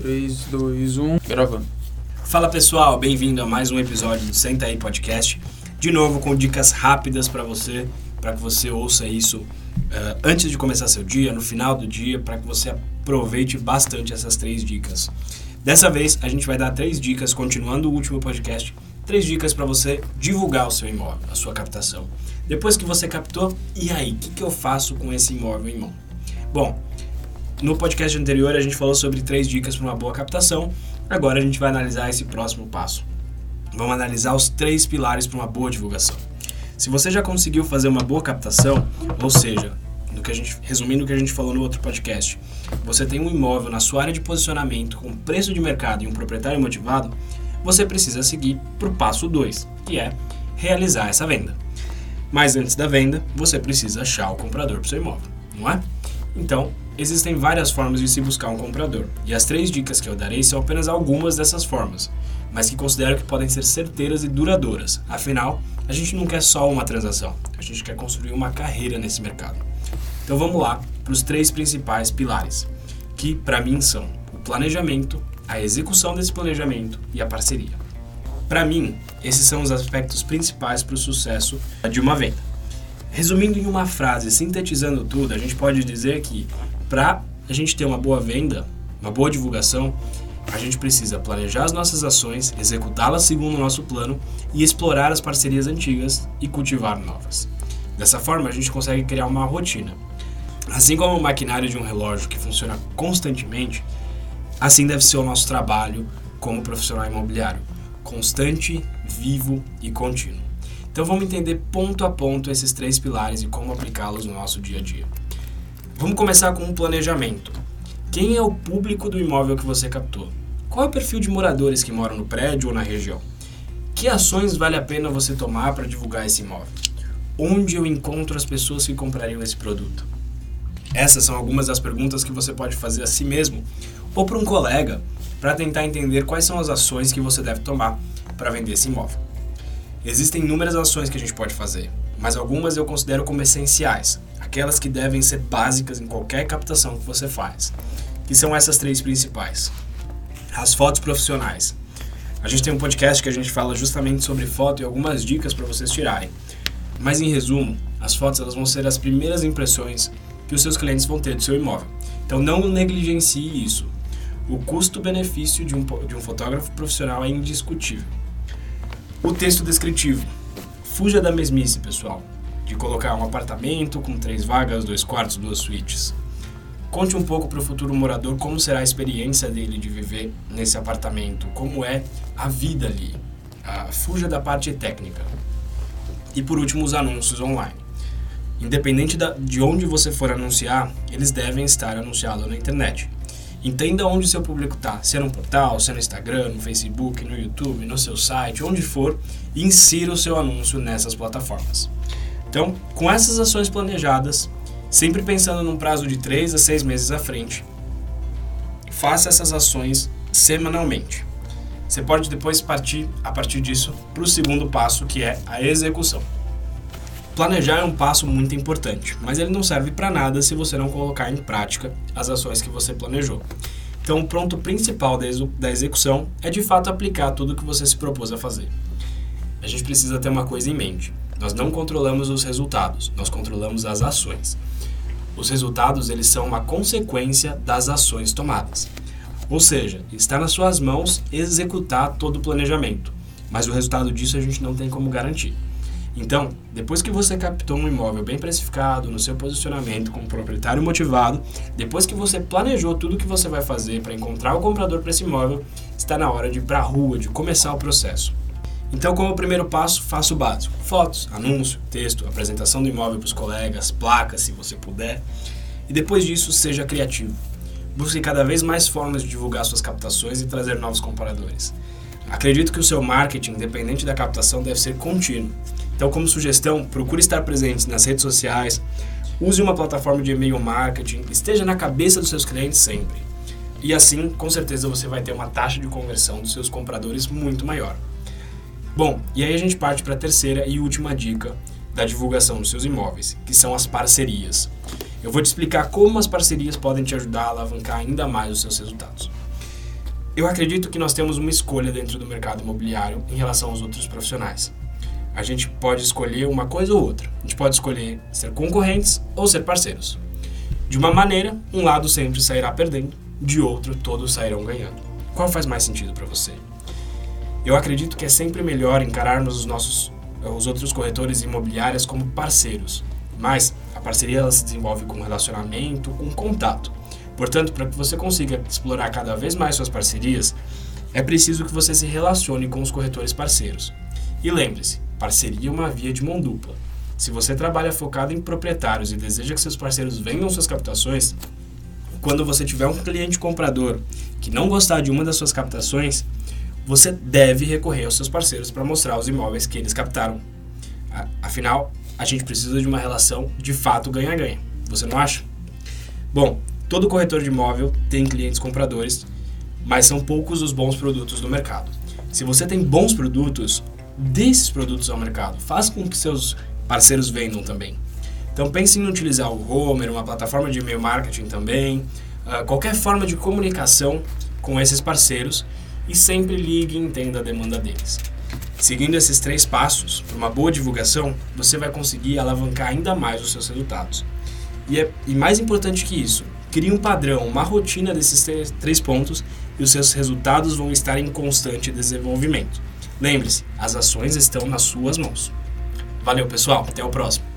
3, 2, 1. Gravando. Fala pessoal, bem-vindo a mais um episódio do Senta aí Podcast. De novo com dicas rápidas para você, para que você ouça isso uh, antes de começar seu dia, no final do dia, para que você aproveite bastante essas três dicas. Dessa vez a gente vai dar três dicas, continuando o último podcast, três dicas para você divulgar o seu imóvel, a sua captação. Depois que você captou, e aí, o que, que eu faço com esse imóvel em mão? Bom, no podcast anterior a gente falou sobre três dicas para uma boa captação. Agora a gente vai analisar esse próximo passo. Vamos analisar os três pilares para uma boa divulgação. Se você já conseguiu fazer uma boa captação, ou seja, no que a gente, resumindo o que a gente falou no outro podcast, você tem um imóvel na sua área de posicionamento com preço de mercado e um proprietário motivado, você precisa seguir para o passo 2, que é realizar essa venda. Mas antes da venda, você precisa achar o comprador para o seu imóvel, não é? Então, existem várias formas de se buscar um comprador, e as três dicas que eu darei são apenas algumas dessas formas, mas que considero que podem ser certeiras e duradouras. Afinal, a gente não quer só uma transação, a gente quer construir uma carreira nesse mercado. Então vamos lá para os três principais pilares, que para mim são o planejamento, a execução desse planejamento e a parceria. Para mim, esses são os aspectos principais para o sucesso de uma venda. Resumindo em uma frase, sintetizando tudo, a gente pode dizer que para a gente ter uma boa venda, uma boa divulgação, a gente precisa planejar as nossas ações, executá-las segundo o nosso plano e explorar as parcerias antigas e cultivar novas. Dessa forma, a gente consegue criar uma rotina. Assim como o maquinário de um relógio que funciona constantemente, assim deve ser o nosso trabalho como profissional imobiliário, constante, vivo e contínuo. Então vamos entender ponto a ponto esses três pilares e como aplicá-los no nosso dia a dia. Vamos começar com um planejamento. Quem é o público do imóvel que você captou? Qual é o perfil de moradores que moram no prédio ou na região? Que ações vale a pena você tomar para divulgar esse imóvel? Onde eu encontro as pessoas que comprariam esse produto? Essas são algumas das perguntas que você pode fazer a si mesmo ou para um colega para tentar entender quais são as ações que você deve tomar para vender esse imóvel. Existem inúmeras ações que a gente pode fazer, mas algumas eu considero como essenciais, aquelas que devem ser básicas em qualquer captação que você faz, que são essas três principais. As fotos profissionais. A gente tem um podcast que a gente fala justamente sobre foto e algumas dicas para vocês tirarem. Mas em resumo, as fotos elas vão ser as primeiras impressões que os seus clientes vão ter do seu imóvel. Então não negligencie isso. O custo-benefício de um, de um fotógrafo profissional é indiscutível. O texto descritivo. Fuja da mesmice, pessoal de colocar um apartamento com três vagas, dois quartos, duas suítes. Conte um pouco para o futuro morador como será a experiência dele de viver nesse apartamento, como é a vida ali. Ah, fuja da parte técnica. E por último, os anúncios online. Independente da, de onde você for anunciar, eles devem estar anunciados na internet. Entenda onde seu público está, se é no portal, se é no Instagram, no Facebook, no YouTube, no seu site, onde for, insira o seu anúncio nessas plataformas. Então, com essas ações planejadas, sempre pensando num prazo de 3 a 6 meses à frente, faça essas ações semanalmente. Você pode depois partir, a partir disso, para o segundo passo, que é a execução. Planejar é um passo muito importante, mas ele não serve para nada se você não colocar em prática as ações que você planejou. Então, o ponto principal da execução é de fato aplicar tudo o que você se propôs a fazer. A gente precisa ter uma coisa em mente nós não controlamos os resultados, nós controlamos as ações. Os resultados eles são uma consequência das ações tomadas. Ou seja, está nas suas mãos executar todo o planejamento, mas o resultado disso a gente não tem como garantir. Então, depois que você captou um imóvel bem precificado, no seu posicionamento como proprietário motivado, depois que você planejou tudo o que você vai fazer para encontrar o comprador para esse imóvel, está na hora de ir para a rua, de começar o processo. Então, como primeiro passo, faça o básico: fotos, anúncio, texto, apresentação do imóvel para os colegas, placas, se você puder. E depois disso, seja criativo. Busque cada vez mais formas de divulgar suas captações e trazer novos compradores. Acredito que o seu marketing, independente da captação, deve ser contínuo. Então, como sugestão, procure estar presente nas redes sociais, use uma plataforma de e-mail marketing, esteja na cabeça dos seus clientes sempre. E assim, com certeza, você vai ter uma taxa de conversão dos seus compradores muito maior. Bom, e aí a gente parte para a terceira e última dica da divulgação dos seus imóveis, que são as parcerias. Eu vou te explicar como as parcerias podem te ajudar a alavancar ainda mais os seus resultados. Eu acredito que nós temos uma escolha dentro do mercado imobiliário em relação aos outros profissionais. A gente pode escolher uma coisa ou outra. A gente pode escolher ser concorrentes ou ser parceiros. De uma maneira, um lado sempre sairá perdendo, de outro, todos sairão ganhando. Qual faz mais sentido para você? Eu acredito que é sempre melhor encararmos os nossos os outros corretores imobiliários como parceiros, mas a parceria ela se desenvolve com relacionamento, com contato. Portanto, para que você consiga explorar cada vez mais suas parcerias, é preciso que você se relacione com os corretores parceiros. E lembre-se, parceria é uma via de mão dupla. Se você trabalha focado em proprietários e deseja que seus parceiros vendam suas captações, quando você tiver um cliente comprador que não gostar de uma das suas captações, você deve recorrer aos seus parceiros para mostrar os imóveis que eles captaram. Afinal, a gente precisa de uma relação de fato ganha-ganha. Você não acha? Bom, todo corretor de imóvel tem clientes compradores, mas são poucos os bons produtos do mercado. Se você tem bons produtos, dê esses produtos ao mercado. Faça com que seus parceiros vendam também. Então pense em utilizar o Homer, uma plataforma de e-mail marketing também, uh, qualquer forma de comunicação com esses parceiros e sempre ligue e entenda a demanda deles. Seguindo esses três passos, para uma boa divulgação, você vai conseguir alavancar ainda mais os seus resultados. E, é, e mais importante que isso, crie um padrão, uma rotina desses três pontos e os seus resultados vão estar em constante desenvolvimento. Lembre-se, as ações estão nas suas mãos. Valeu, pessoal. Até o próximo.